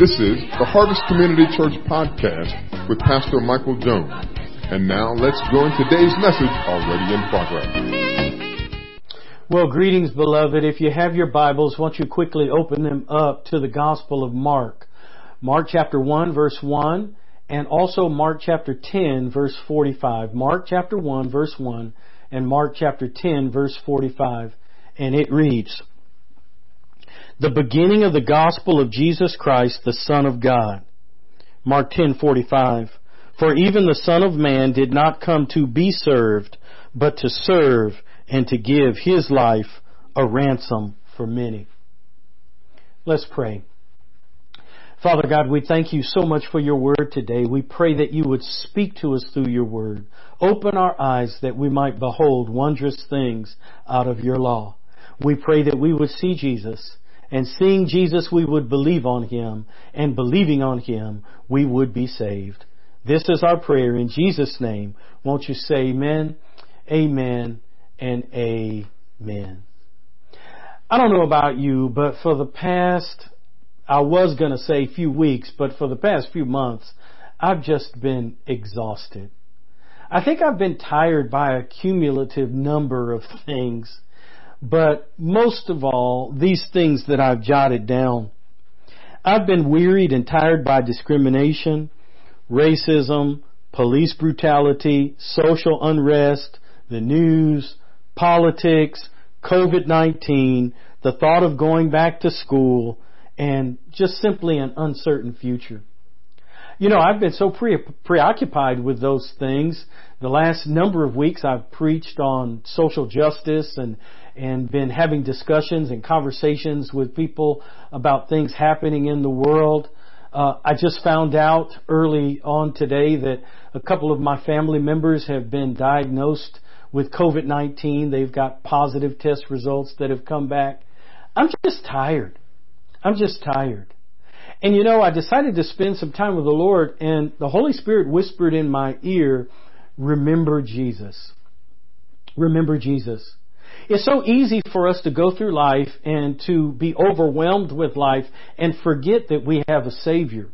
This is the Harvest Community Church podcast with Pastor Michael Jones. And now let's join today's message already in progress. Well, greetings, beloved. If you have your Bibles, won't you quickly open them up to the Gospel of Mark? Mark chapter 1, verse 1, and also Mark chapter 10, verse 45. Mark chapter 1, verse 1, and Mark chapter 10, verse 45. And it reads, The beginning of the Gospel of Jesus Christ, the Son of God. Mark 10:45 For even the Son of man did not come to be served but to serve and to give his life a ransom for many. Let's pray. Father God, we thank you so much for your word today. We pray that you would speak to us through your word. Open our eyes that we might behold wondrous things out of your law. We pray that we would see Jesus and seeing Jesus we would believe on him and believing on him we would be saved. This is our prayer in Jesus name. Won't you say amen, amen, and amen. I don't know about you, but for the past, I was going to say few weeks, but for the past few months, I've just been exhausted. I think I've been tired by a cumulative number of things, but most of all, these things that I've jotted down. I've been wearied and tired by discrimination, racism, police brutality, social unrest, the news, politics, COVID-19, the thought of going back to school, and just simply an uncertain future. You know, I've been so pre- preoccupied with those things. The last number of weeks I've preached on social justice and, and been having discussions and conversations with people about things happening in the world. Uh, I just found out early on today that a couple of my family members have been diagnosed with COVID-19. They've got positive test results that have come back. I'm just tired. I'm just tired. And you know, I decided to spend some time with the Lord and the Holy Spirit whispered in my ear, remember Jesus. Remember Jesus. It's so easy for us to go through life and to be overwhelmed with life and forget that we have a Savior.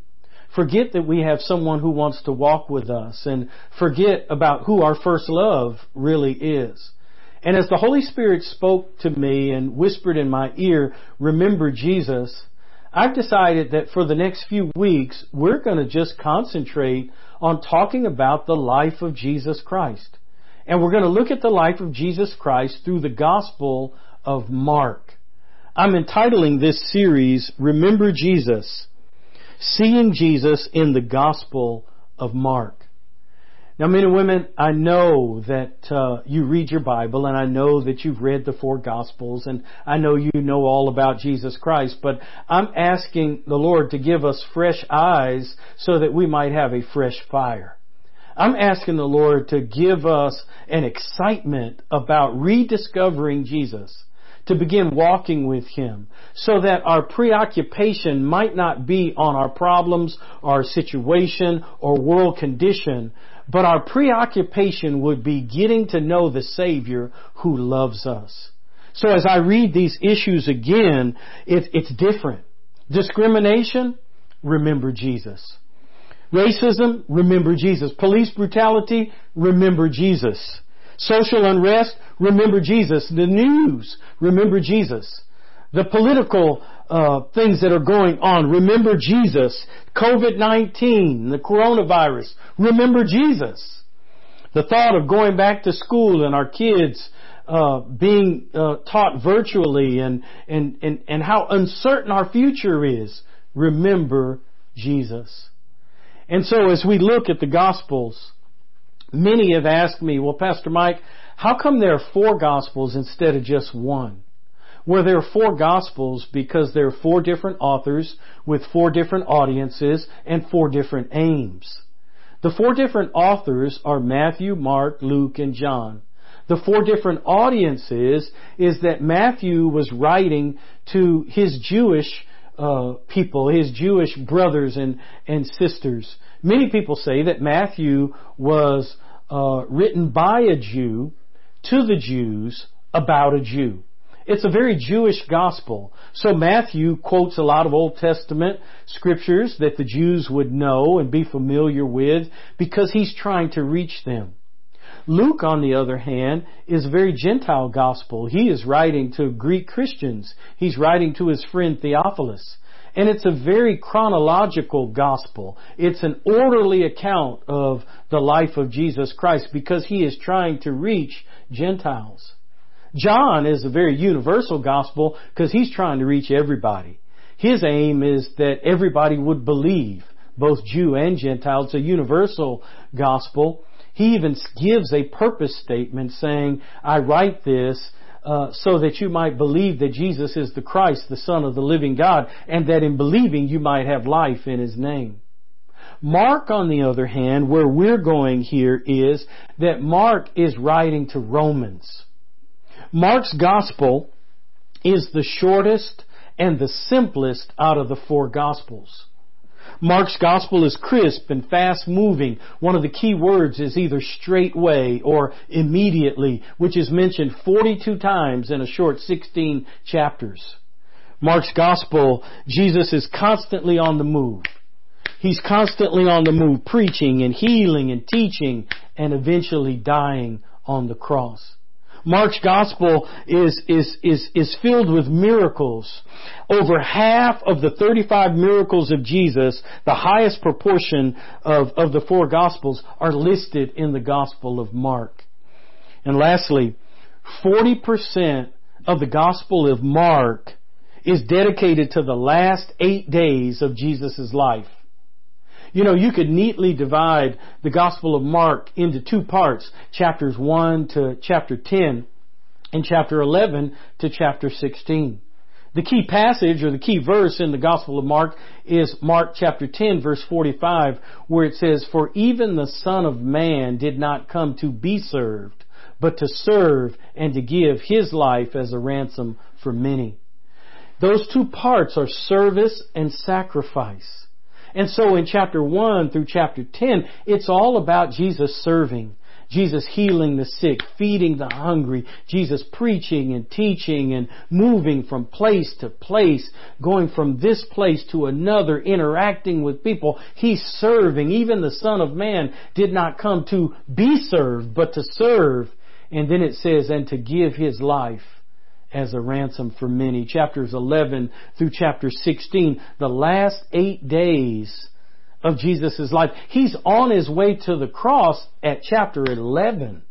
Forget that we have someone who wants to walk with us and forget about who our first love really is. And as the Holy Spirit spoke to me and whispered in my ear, remember Jesus, I've decided that for the next few weeks, we're going to just concentrate on talking about the life of Jesus Christ. And we're going to look at the life of Jesus Christ through the Gospel of Mark. I'm entitling this series, Remember Jesus, Seeing Jesus in the Gospel of Mark. Now, men and women, I know that uh, you read your Bible, and I know that you've read the four Gospels, and I know you know all about Jesus Christ. But I'm asking the Lord to give us fresh eyes so that we might have a fresh fire. I'm asking the Lord to give us an excitement about rediscovering Jesus to begin walking with Him so that our preoccupation might not be on our problems, our situation, or world condition, but our preoccupation would be getting to know the Savior who loves us. So as I read these issues again, it, it's different. Discrimination, remember Jesus. Racism, remember Jesus. Police brutality, remember Jesus. Social unrest, remember Jesus. The news, remember Jesus. The political uh, things that are going on, remember Jesus. COVID-19, the coronavirus, remember Jesus. The thought of going back to school and our kids uh, being uh, taught virtually and, and, and, and how uncertain our future is, remember Jesus. And so as we look at the Gospels, many have asked me, well, Pastor Mike, how come there are four Gospels instead of just one? Well, there are four Gospels because there are four different authors with four different audiences and four different aims. The four different authors are Matthew, Mark, Luke, and John. the four different audiences is that Matthew was writing to his Jewish uh, people, his Jewish brothers and, and sisters. Many people say that Matthew was uh, written by a Jew to the Jews about a Jew. It's a very Jewish gospel. So Matthew quotes a lot of Old Testament scriptures that the Jews would know and be familiar with because he's trying to reach them. Luke, on the other hand, is a very Gentile gospel. He is writing to Greek Christians. He's writing to his friend Theophilus. And it's a very chronological gospel. It's an orderly account of the life of Jesus Christ because he is trying to reach Gentiles. John is a very universal gospel because he's trying to reach everybody. His aim is that everybody would believe, both Jew and Gentile. It's a universal gospel. He even gives a purpose statement saying, I write this uh, so that you might believe that Jesus is the Christ, the Son of the living God, and that in believing you might have life in His name. Mark, on the other hand, where we're going here is that Mark is writing to Romans. Mark's gospel is the shortest and the simplest out of the four gospels. Mark's gospel is crisp and fast moving. One of the key words is either straightway or immediately, which is mentioned 42 times in a short 16 chapters. Mark's gospel, Jesus is constantly on the move. He's constantly on the move, preaching and healing and teaching and eventually dying on the cross. Mark's gospel is, is, is, is filled with miracles. Over half of the 35 miracles of Jesus, the highest proportion of, of the four gospels, are listed in the gospel of Mark. And lastly, 40% of the gospel of Mark is dedicated to the last eight days of Jesus' life. You know, you could neatly divide the Gospel of Mark into two parts, chapters 1 to chapter 10 and chapter 11 to chapter 16. The key passage or the key verse in the Gospel of Mark is Mark chapter 10 verse 45 where it says, For even the Son of Man did not come to be served, but to serve and to give His life as a ransom for many. Those two parts are service and sacrifice. And so in chapter 1 through chapter 10, it's all about Jesus serving. Jesus healing the sick, feeding the hungry, Jesus preaching and teaching and moving from place to place, going from this place to another, interacting with people. He's serving. Even the Son of Man did not come to be served, but to serve. And then it says, and to give His life as a ransom for many. Chapters 11 through chapter 16, the last eight days of Jesus' life. He's on his way to the cross at chapter 11.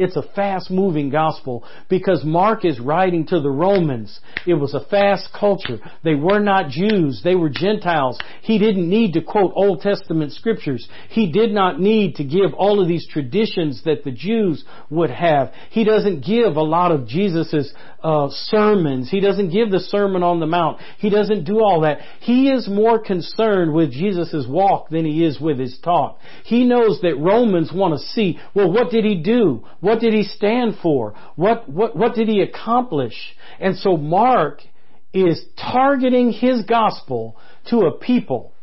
It's a fast moving gospel because Mark is writing to the Romans. It was a fast culture. They were not Jews. They were Gentiles. He didn't need to quote Old Testament scriptures. He did not need to give all of these traditions that the Jews would have. He doesn't give a lot of Jesus' uh, sermons. He doesn't give the Sermon on the Mount. He doesn't do all that. He is more concerned with Jesus' walk than he is with his talk. He knows that Romans want to see, well, what did he do? What did he stand for? What, what, what did he accomplish? And so Mark is targeting his gospel to a people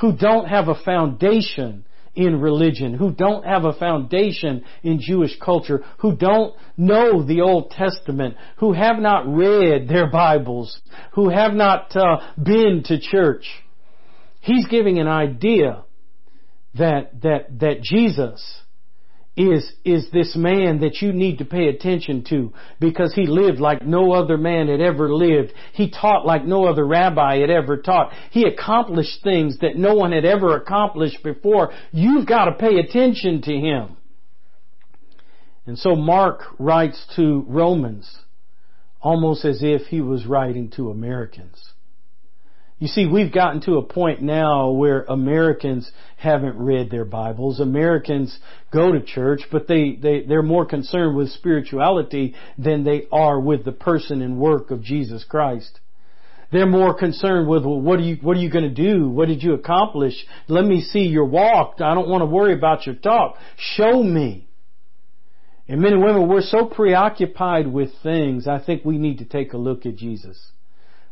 who don't have a foundation in religion, who don't have a foundation in Jewish culture, who don't know the Old Testament, who have not read their Bibles, who have not uh, been to church. He's giving an idea that that that Jesus is, is this man that you need to pay attention to because he lived like no other man had ever lived. He taught like no other rabbi had ever taught. He accomplished things that no one had ever accomplished before. You've got to pay attention to him. And so Mark writes to Romans almost as if he was writing to Americans. You see, we've gotten to a point now where Americans haven't read their Bibles. Americans go to church, but they, they, they're more concerned with spirituality than they are with the person and work of Jesus Christ. They're more concerned with, well, what are you, what are you going to do? What did you accomplish? Let me see your walk. I don't want to worry about your talk. Show me. And men and women, we're so preoccupied with things, I think we need to take a look at Jesus.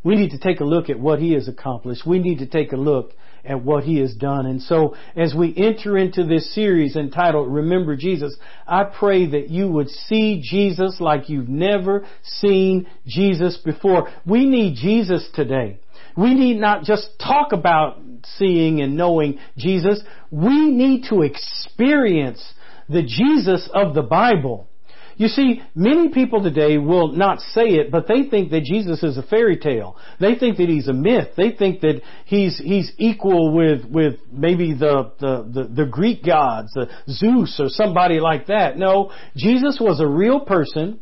We need to take a look at what He has accomplished. We need to take a look at what He has done. And so, as we enter into this series entitled Remember Jesus, I pray that you would see Jesus like you've never seen Jesus before. We need Jesus today. We need not just talk about seeing and knowing Jesus. We need to experience the Jesus of the Bible. You see, many people today will not say it, but they think that Jesus is a fairy tale. They think that he's a myth. They think that he's he's equal with with maybe the the the, the Greek gods, the Zeus or somebody like that. No, Jesus was a real person.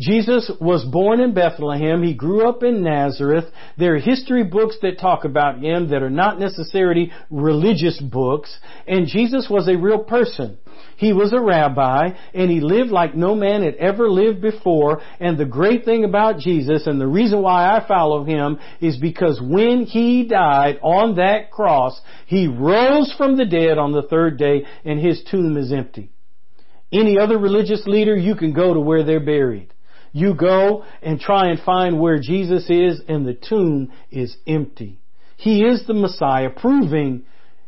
Jesus was born in Bethlehem. He grew up in Nazareth. There are history books that talk about him that are not necessarily religious books. And Jesus was a real person. He was a rabbi and he lived like no man had ever lived before. And the great thing about Jesus and the reason why I follow him is because when he died on that cross, he rose from the dead on the third day and his tomb is empty. Any other religious leader, you can go to where they're buried. You go and try and find where Jesus is and the tomb is empty. He is the Messiah, proving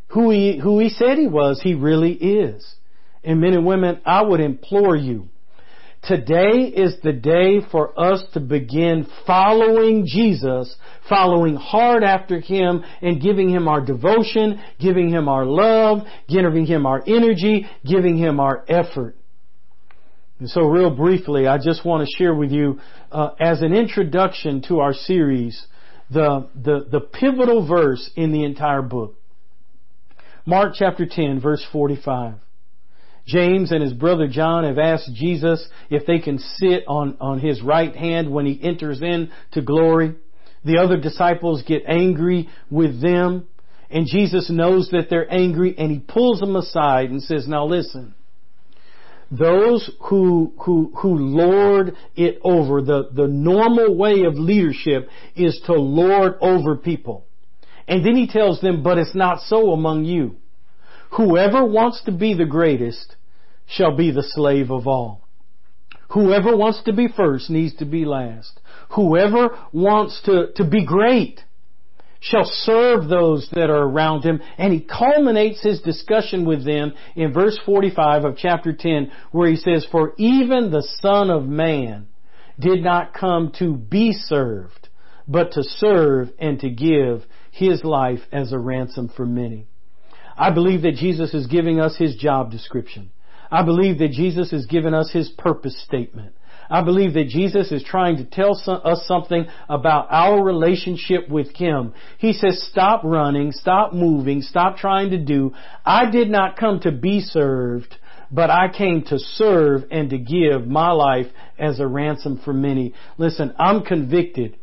who he, who he said he was, he really is. And men and women, I would implore you, today is the day for us to begin following Jesus, following hard after Him and giving Him our devotion, giving Him our love, giving Him our energy, giving Him our effort. And so real briefly, I just want to share with you, uh, as an introduction to our series, the, the, the pivotal verse in the entire book. Mark chapter 10 verse 45. James and his brother John have asked Jesus if they can sit on, on his right hand when he enters into glory. The other disciples get angry with them and Jesus knows that they're angry and he pulls them aside and says, now listen, those who, who, who lord it over, the, the normal way of leadership is to lord over people. And then he tells them, but it's not so among you. Whoever wants to be the greatest shall be the slave of all. Whoever wants to be first needs to be last. Whoever wants to, to be great shall serve those that are around him. And he culminates his discussion with them in verse 45 of chapter 10 where he says, For even the Son of Man did not come to be served, but to serve and to give his life as a ransom for many. I believe that Jesus is giving us his job description. I believe that Jesus has given us his purpose statement. I believe that Jesus is trying to tell us something about our relationship with Him. He says, stop running, stop moving, stop trying to do. I did not come to be served, but I came to serve and to give my life as a ransom for many. Listen, I'm convicted.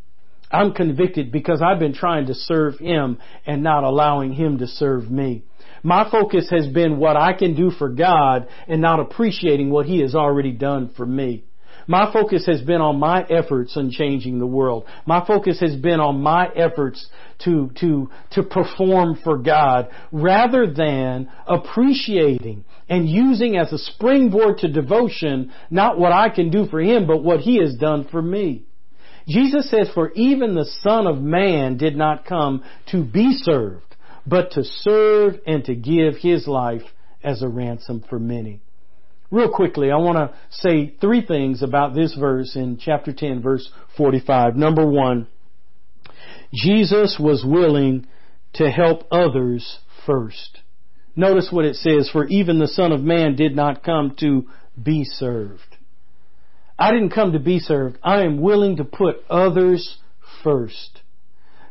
I'm convicted because I've been trying to serve Him and not allowing Him to serve me. My focus has been what I can do for God and not appreciating what He has already done for me. My focus has been on my efforts in changing the world. My focus has been on my efforts to, to, to perform for God rather than appreciating and using as a springboard to devotion not what I can do for Him, but what He has done for me. Jesus says, for even the Son of Man did not come to be served, but to serve and to give His life as a ransom for many. Real quickly, I want to say three things about this verse in chapter 10, verse 45. Number one, Jesus was willing to help others first. Notice what it says, for even the Son of Man did not come to be served. I didn't come to be served. I am willing to put others first.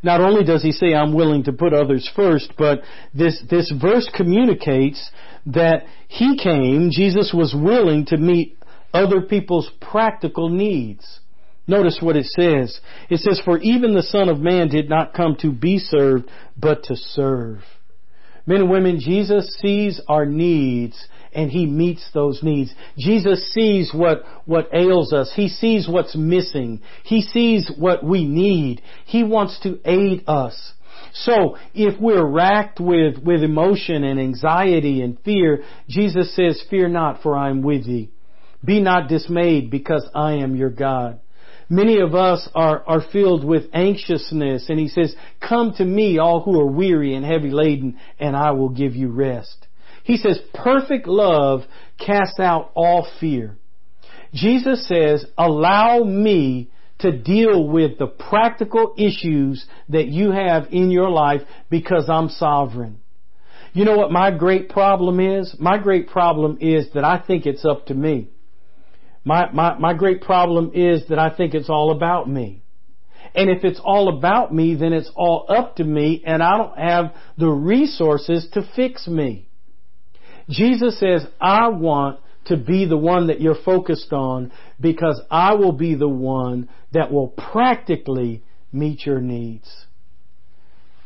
Not only does he say I'm willing to put others first, but this, this verse communicates that he came, Jesus was willing to meet other people's practical needs. Notice what it says. It says, For even the Son of Man did not come to be served, but to serve. Men and women, Jesus sees our needs and He meets those needs. Jesus sees what, what ails us. He sees what's missing. He sees what we need. He wants to aid us. So, if we're racked with, with emotion and anxiety and fear, Jesus says, fear not for I am with thee. Be not dismayed because I am your God. Many of us are, are filled with anxiousness and he says, come to me all who are weary and heavy laden and I will give you rest. He says, perfect love casts out all fear. Jesus says, allow me to deal with the practical issues that you have in your life because I'm sovereign. You know what my great problem is? My great problem is that I think it's up to me. My, my, my great problem is that I think it's all about me. And if it's all about me, then it's all up to me and I don't have the resources to fix me. Jesus says, I want to be the one that you're focused on because I will be the one that will practically meet your needs.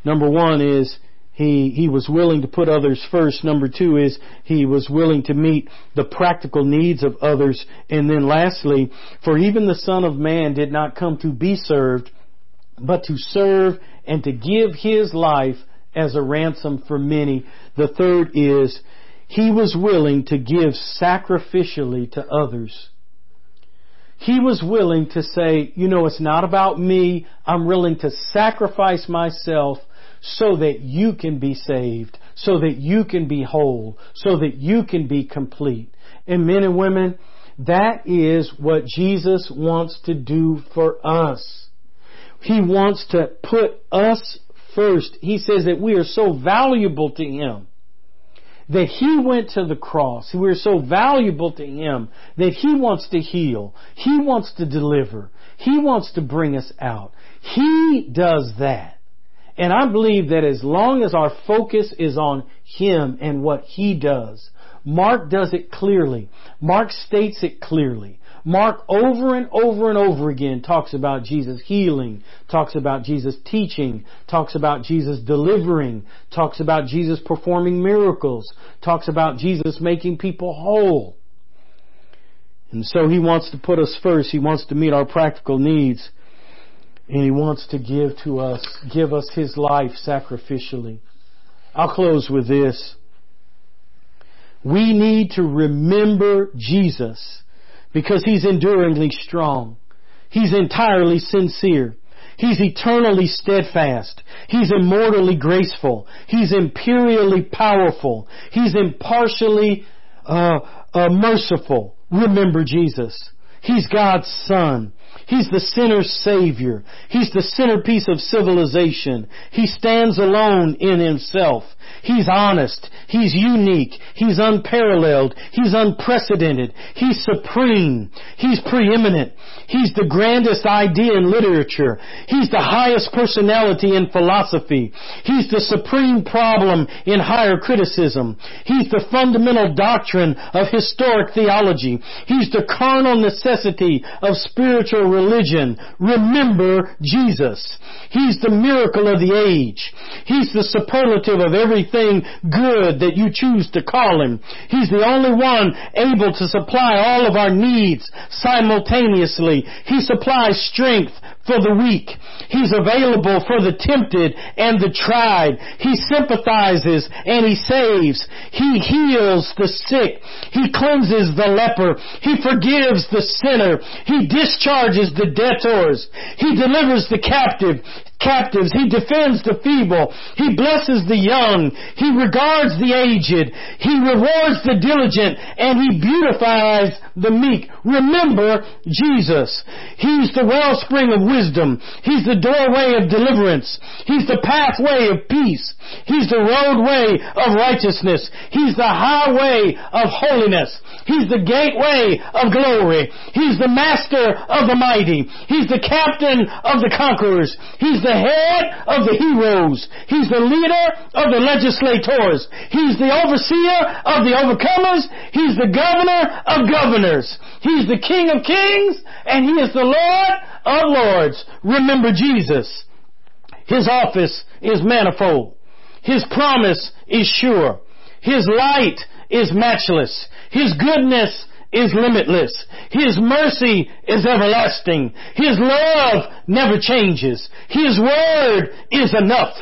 Number one is he, he was willing to put others first. Number two is he was willing to meet the practical needs of others. And then lastly, for even the Son of Man did not come to be served, but to serve and to give his life as a ransom for many. The third is he was willing to give sacrificially to others. He was willing to say, you know, it's not about me. I'm willing to sacrifice myself so that you can be saved, so that you can be whole, so that you can be complete. And men and women, that is what Jesus wants to do for us. He wants to put us first. He says that we are so valuable to Him that He went to the cross. We're so valuable to Him that He wants to heal. He wants to deliver. He wants to bring us out. He does that. And I believe that as long as our focus is on Him and what He does, Mark does it clearly. Mark states it clearly. Mark over and over and over again talks about Jesus healing, talks about Jesus teaching, talks about Jesus delivering, talks about Jesus performing miracles, talks about Jesus making people whole. And so he wants to put us first. He wants to meet our practical needs. And he wants to give to us, give us his life sacrificially. I'll close with this. We need to remember Jesus because he's enduringly strong. He's entirely sincere. He's eternally steadfast. He's immortally graceful. He's imperially powerful. He's impartially uh, uh, merciful. Remember Jesus. He's God's Son. He's the sinner's Savior. He's the centerpiece of civilization. He stands alone in Himself. He's honest. He's unique. He's unparalleled. He's unprecedented. He's supreme. He's preeminent. He's the grandest idea in literature. He's the highest personality in philosophy. He's the supreme problem in higher criticism. He's the fundamental doctrine of historic theology. He's the carnal necessity of spiritual religion. Remember Jesus. He's the miracle of the age. He's the superlative of everything good that you choose to call him. He's the only one able to supply all of our needs simultaneously. He supplies strength for the weak. He's available for the tempted and the tried. He sympathizes and he saves. He heals the sick. He cleanses the leper. He forgives the sinner. He discharges the debtors. He delivers the captive captives. He defends the feeble. He blesses the young. He regards the aged. He rewards the diligent and he beautifies the meek. Remember Jesus. He's the wellspring of wisdom. He's the doorway of deliverance. He's the pathway of peace. He's the roadway of righteousness. He's the highway of holiness. He's the gateway of glory. He's the master of the mighty. He's the captain of the conquerors. He's the head of the heroes. He's the leader of the legislators. He's the overseer of the overcomers. He's the governor of governors. He's the king of kings and he is the lord of lords. Remember Jesus. His office is manifold. His promise is sure. His light is matchless. His goodness is limitless. His mercy is everlasting. His love never changes. His word is enough.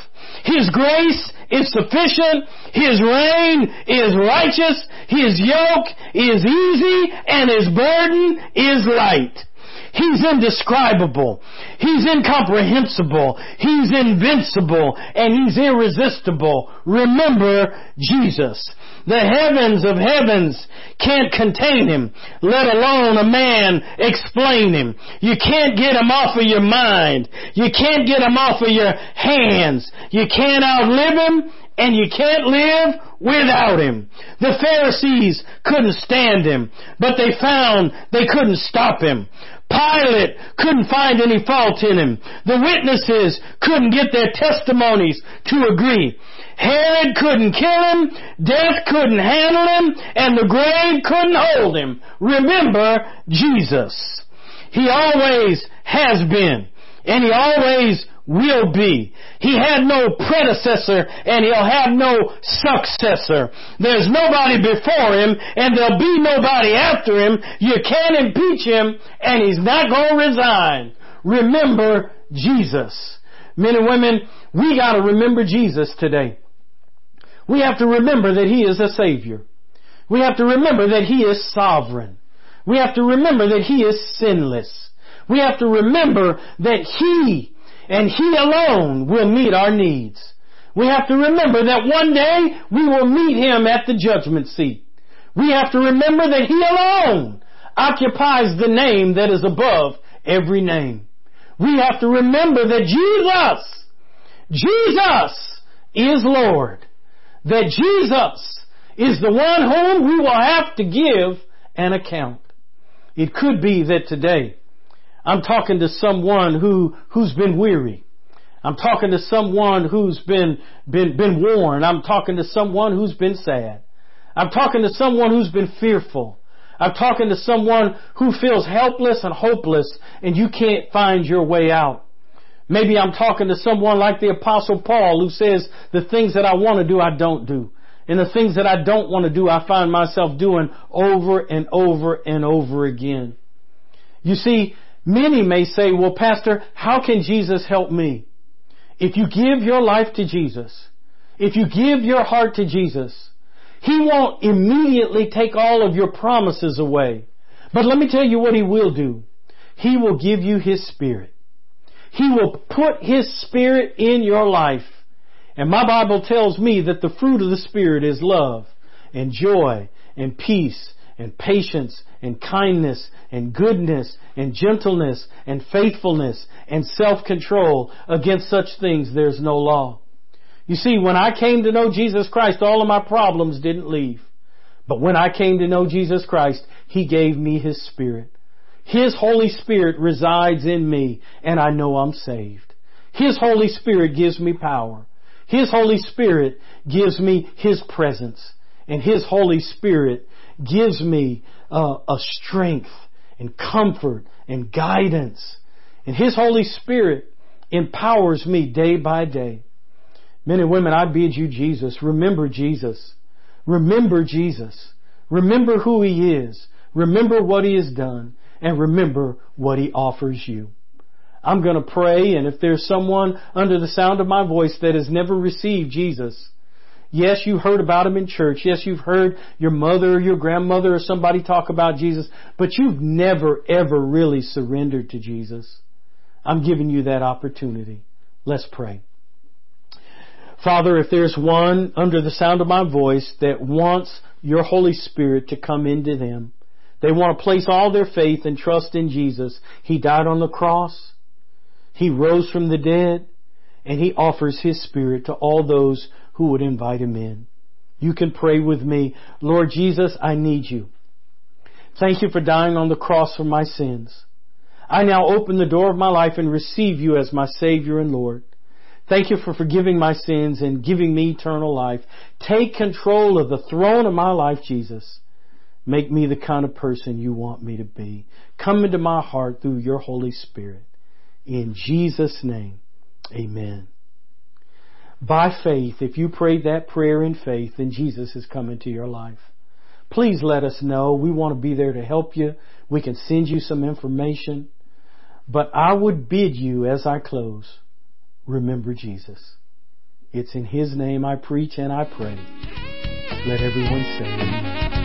His grace is sufficient. His reign is righteous. His yoke is easy and His burden is light. He's indescribable. He's incomprehensible. He's invincible and He's irresistible. Remember Jesus. The heavens of heavens can't contain him, let alone a man explain him. You can't get him off of your mind. You can't get him off of your hands. You can't outlive him and you can't live without him. The Pharisees couldn't stand him, but they found they couldn't stop him. Pilate couldn't find any fault in him. The witnesses couldn't get their testimonies to agree. Herod couldn't kill him, death couldn't handle him, and the grave couldn't hold him. Remember Jesus. He always has been, and he always will be. He had no predecessor and he'll have no successor. There's nobody before him and there'll be nobody after him. You can't impeach him and he's not going to resign. Remember Jesus. Men and women, we gotta remember Jesus today. We have to remember that He is a Savior. We have to remember that He is sovereign. We have to remember that He is sinless. We have to remember that He and He alone will meet our needs. We have to remember that one day we will meet Him at the judgment seat. We have to remember that He alone occupies the name that is above every name. We have to remember that Jesus, Jesus is Lord. That Jesus is the one whom we will have to give an account. It could be that today I'm talking to someone who, who's been weary. I'm talking to someone who's been, been, been worn. I'm talking to someone who's been sad. I'm talking to someone who's been fearful. I'm talking to someone who feels helpless and hopeless and you can't find your way out. Maybe I'm talking to someone like the apostle Paul who says the things that I want to do, I don't do. And the things that I don't want to do, I find myself doing over and over and over again. You see, many may say, well, pastor, how can Jesus help me? If you give your life to Jesus, if you give your heart to Jesus, He won't immediately take all of your promises away. But let me tell you what He will do. He will give you His Spirit. He will put His Spirit in your life. And my Bible tells me that the fruit of the Spirit is love and joy and peace and patience and kindness and goodness and gentleness and faithfulness and self-control. Against such things there's no law. You see, when I came to know Jesus Christ, all of my problems didn't leave. But when I came to know Jesus Christ, He gave me His Spirit. His Holy Spirit resides in me and I know I'm saved. His Holy Spirit gives me power. His Holy Spirit gives me His presence. And His Holy Spirit gives me uh, a strength and comfort and guidance. And His Holy Spirit empowers me day by day. Men and women, I bid you Jesus. Remember Jesus. Remember Jesus. Remember who He is. Remember what He has done. And remember what He offers you. I'm going to pray, and if there's someone under the sound of my voice that has never received Jesus, yes, you heard about him in church. Yes, you've heard your mother or your grandmother or somebody talk about Jesus, but you've never ever really surrendered to Jesus. I'm giving you that opportunity. Let's pray. Father, if there's one under the sound of my voice that wants your Holy Spirit to come into them, they want to place all their faith and trust in Jesus. He died on the cross. He rose from the dead and He offers His Spirit to all those who would invite Him in. You can pray with me, Lord Jesus, I need you. Thank you for dying on the cross for my sins. I now open the door of my life and receive you as my Savior and Lord. Thank you for forgiving my sins and giving me eternal life. Take control of the throne of my life, Jesus. Make me the kind of person you want me to be. Come into my heart through your Holy Spirit. In Jesus' name, amen. By faith, if you prayed that prayer in faith, then Jesus has come into your life. Please let us know. We want to be there to help you. We can send you some information. But I would bid you as I close, remember Jesus. It's in His name I preach and I pray. Let everyone say amen.